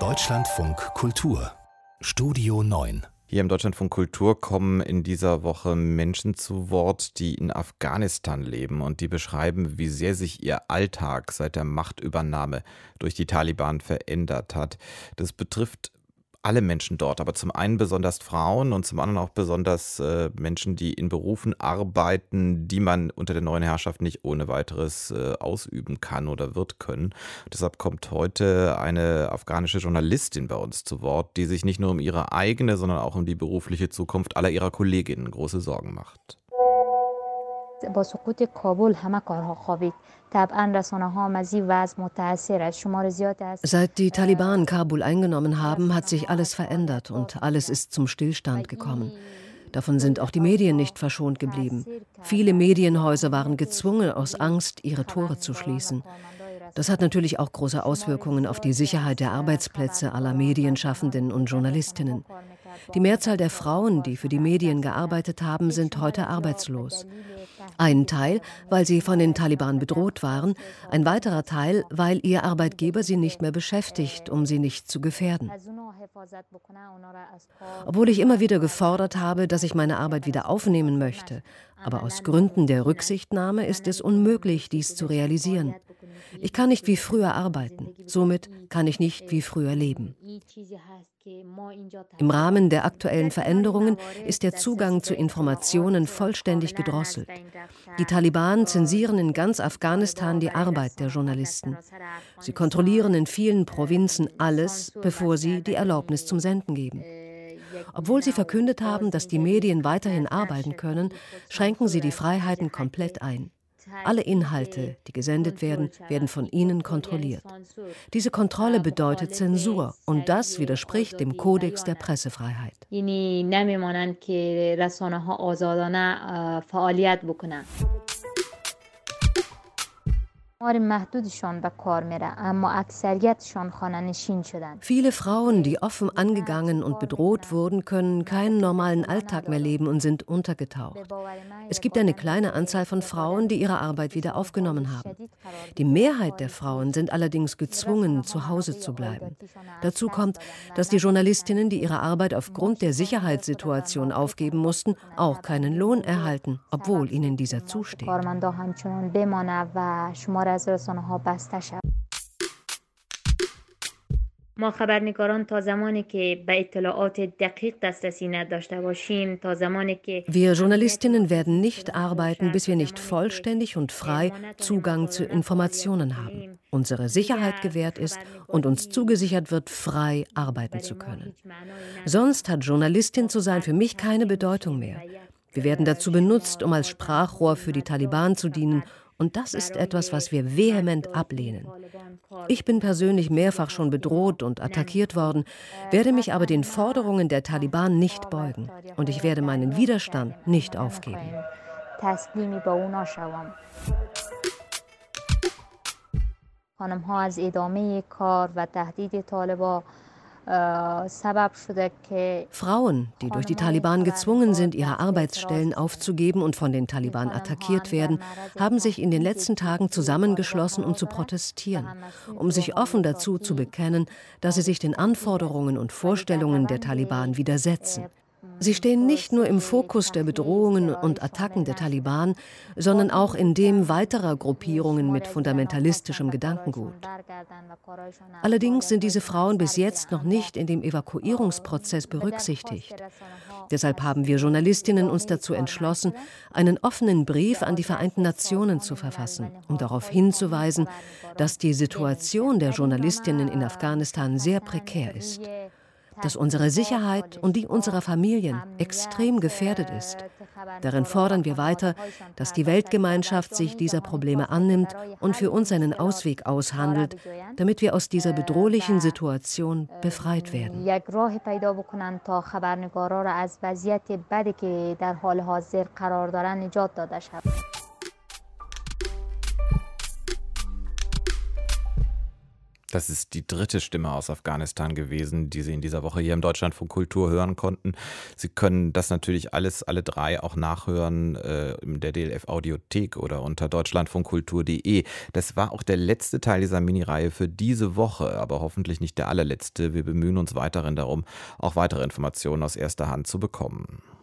Deutschlandfunk Kultur Studio 9 hier im Deutschlandfunk Kultur kommen in dieser Woche Menschen zu Wort, die in Afghanistan leben und die beschreiben, wie sehr sich ihr Alltag seit der Machtübernahme durch die Taliban verändert hat. Das betrifft alle Menschen dort, aber zum einen besonders Frauen und zum anderen auch besonders äh, Menschen, die in Berufen arbeiten, die man unter der neuen Herrschaft nicht ohne weiteres äh, ausüben kann oder wird können. Deshalb kommt heute eine afghanische Journalistin bei uns zu Wort, die sich nicht nur um ihre eigene, sondern auch um die berufliche Zukunft aller ihrer Kolleginnen große Sorgen macht. با سقوط کابل همه کارها خوابید Seit die Taliban Kabul eingenommen haben, hat sich alles verändert und alles ist zum Stillstand gekommen. Davon sind auch die Medien nicht verschont geblieben. Viele Medienhäuser waren gezwungen, aus Angst ihre Tore zu schließen. Das hat natürlich auch große Auswirkungen auf die Sicherheit der Arbeitsplätze aller Medienschaffenden und Journalistinnen. Die Mehrzahl der Frauen, die für die Medien gearbeitet haben, sind heute arbeitslos. Ein Teil, weil sie von den Taliban bedroht waren, ein weiterer Teil, weil ihr Arbeitgeber sie nicht mehr beschäftigt, um sie nicht zu gefährden. Obwohl ich immer wieder gefordert habe, dass ich meine Arbeit wieder aufnehmen möchte, aber aus Gründen der Rücksichtnahme ist es unmöglich, dies zu realisieren. Ich kann nicht wie früher arbeiten, somit kann ich nicht wie früher leben. Im Rahmen der aktuellen Veränderungen ist der Zugang zu Informationen vollständig gedrosselt. Die Taliban zensieren in ganz Afghanistan die Arbeit der Journalisten. Sie kontrollieren in vielen Provinzen alles, bevor sie die Erlaubnis zum Senden geben. Obwohl sie verkündet haben, dass die Medien weiterhin arbeiten können, schränken sie die Freiheiten komplett ein. Alle Inhalte, die gesendet werden, werden von ihnen kontrolliert. Diese Kontrolle bedeutet Zensur und das widerspricht dem Kodex der Pressefreiheit. Viele Frauen, die offen angegangen und bedroht wurden, können keinen normalen Alltag mehr leben und sind untergetaucht. Es gibt eine kleine Anzahl von Frauen, die ihre Arbeit wieder aufgenommen haben. Die Mehrheit der Frauen sind allerdings gezwungen, zu Hause zu bleiben. Dazu kommt, dass die Journalistinnen, die ihre Arbeit aufgrund der Sicherheitssituation aufgeben mussten, auch keinen Lohn erhalten, obwohl ihnen dieser zusteht. از رسانه ها بسته شد ما خبرنگاران تا زمانی که به اطلاعات دقیق دسترسی نداشته باشیم تا زمانی که Wir Journalistinnen werden nicht arbeiten, bis wir nicht vollständig und frei Zugang zu Informationen haben, unsere Sicherheit gewährt ist und uns zugesichert wird, frei arbeiten zu können. Sonst hat Journalistin zu sein für mich keine Bedeutung mehr. Wir werden dazu benutzt, um als Sprachrohr für die Taliban zu dienen und das ist etwas, was wir vehement ablehnen. Ich bin persönlich mehrfach schon bedroht und attackiert worden, werde mich aber den Forderungen der Taliban nicht beugen. Und ich werde meinen Widerstand nicht aufgeben. خانم ها از ادامه کار و تهدید طالبان Frauen, die durch die Taliban gezwungen sind, ihre Arbeitsstellen aufzugeben und von den Taliban attackiert werden, haben sich in den letzten Tagen zusammengeschlossen, um zu protestieren, um sich offen dazu zu bekennen, dass sie sich den Anforderungen und Vorstellungen der Taliban widersetzen. Sie stehen nicht nur im Fokus der Bedrohungen und Attacken der Taliban, sondern auch in dem weiterer Gruppierungen mit fundamentalistischem Gedankengut. Allerdings sind diese Frauen bis jetzt noch nicht in dem Evakuierungsprozess berücksichtigt. Deshalb haben wir Journalistinnen uns dazu entschlossen, einen offenen Brief an die Vereinten Nationen zu verfassen, um darauf hinzuweisen, dass die Situation der Journalistinnen in Afghanistan sehr prekär ist dass unsere Sicherheit und die unserer Familien extrem gefährdet ist. Darin fordern wir weiter, dass die Weltgemeinschaft sich dieser Probleme annimmt und für uns einen Ausweg aushandelt, damit wir aus dieser bedrohlichen Situation befreit werden. Das ist die dritte Stimme aus Afghanistan gewesen, die Sie in dieser Woche hier im Deutschlandfunk Kultur hören konnten. Sie können das natürlich alles, alle drei auch nachhören äh, in der DLF Audiothek oder unter deutschlandfunkkultur.de. Das war auch der letzte Teil dieser Minireihe für diese Woche, aber hoffentlich nicht der allerletzte. Wir bemühen uns weiterhin darum, auch weitere Informationen aus erster Hand zu bekommen.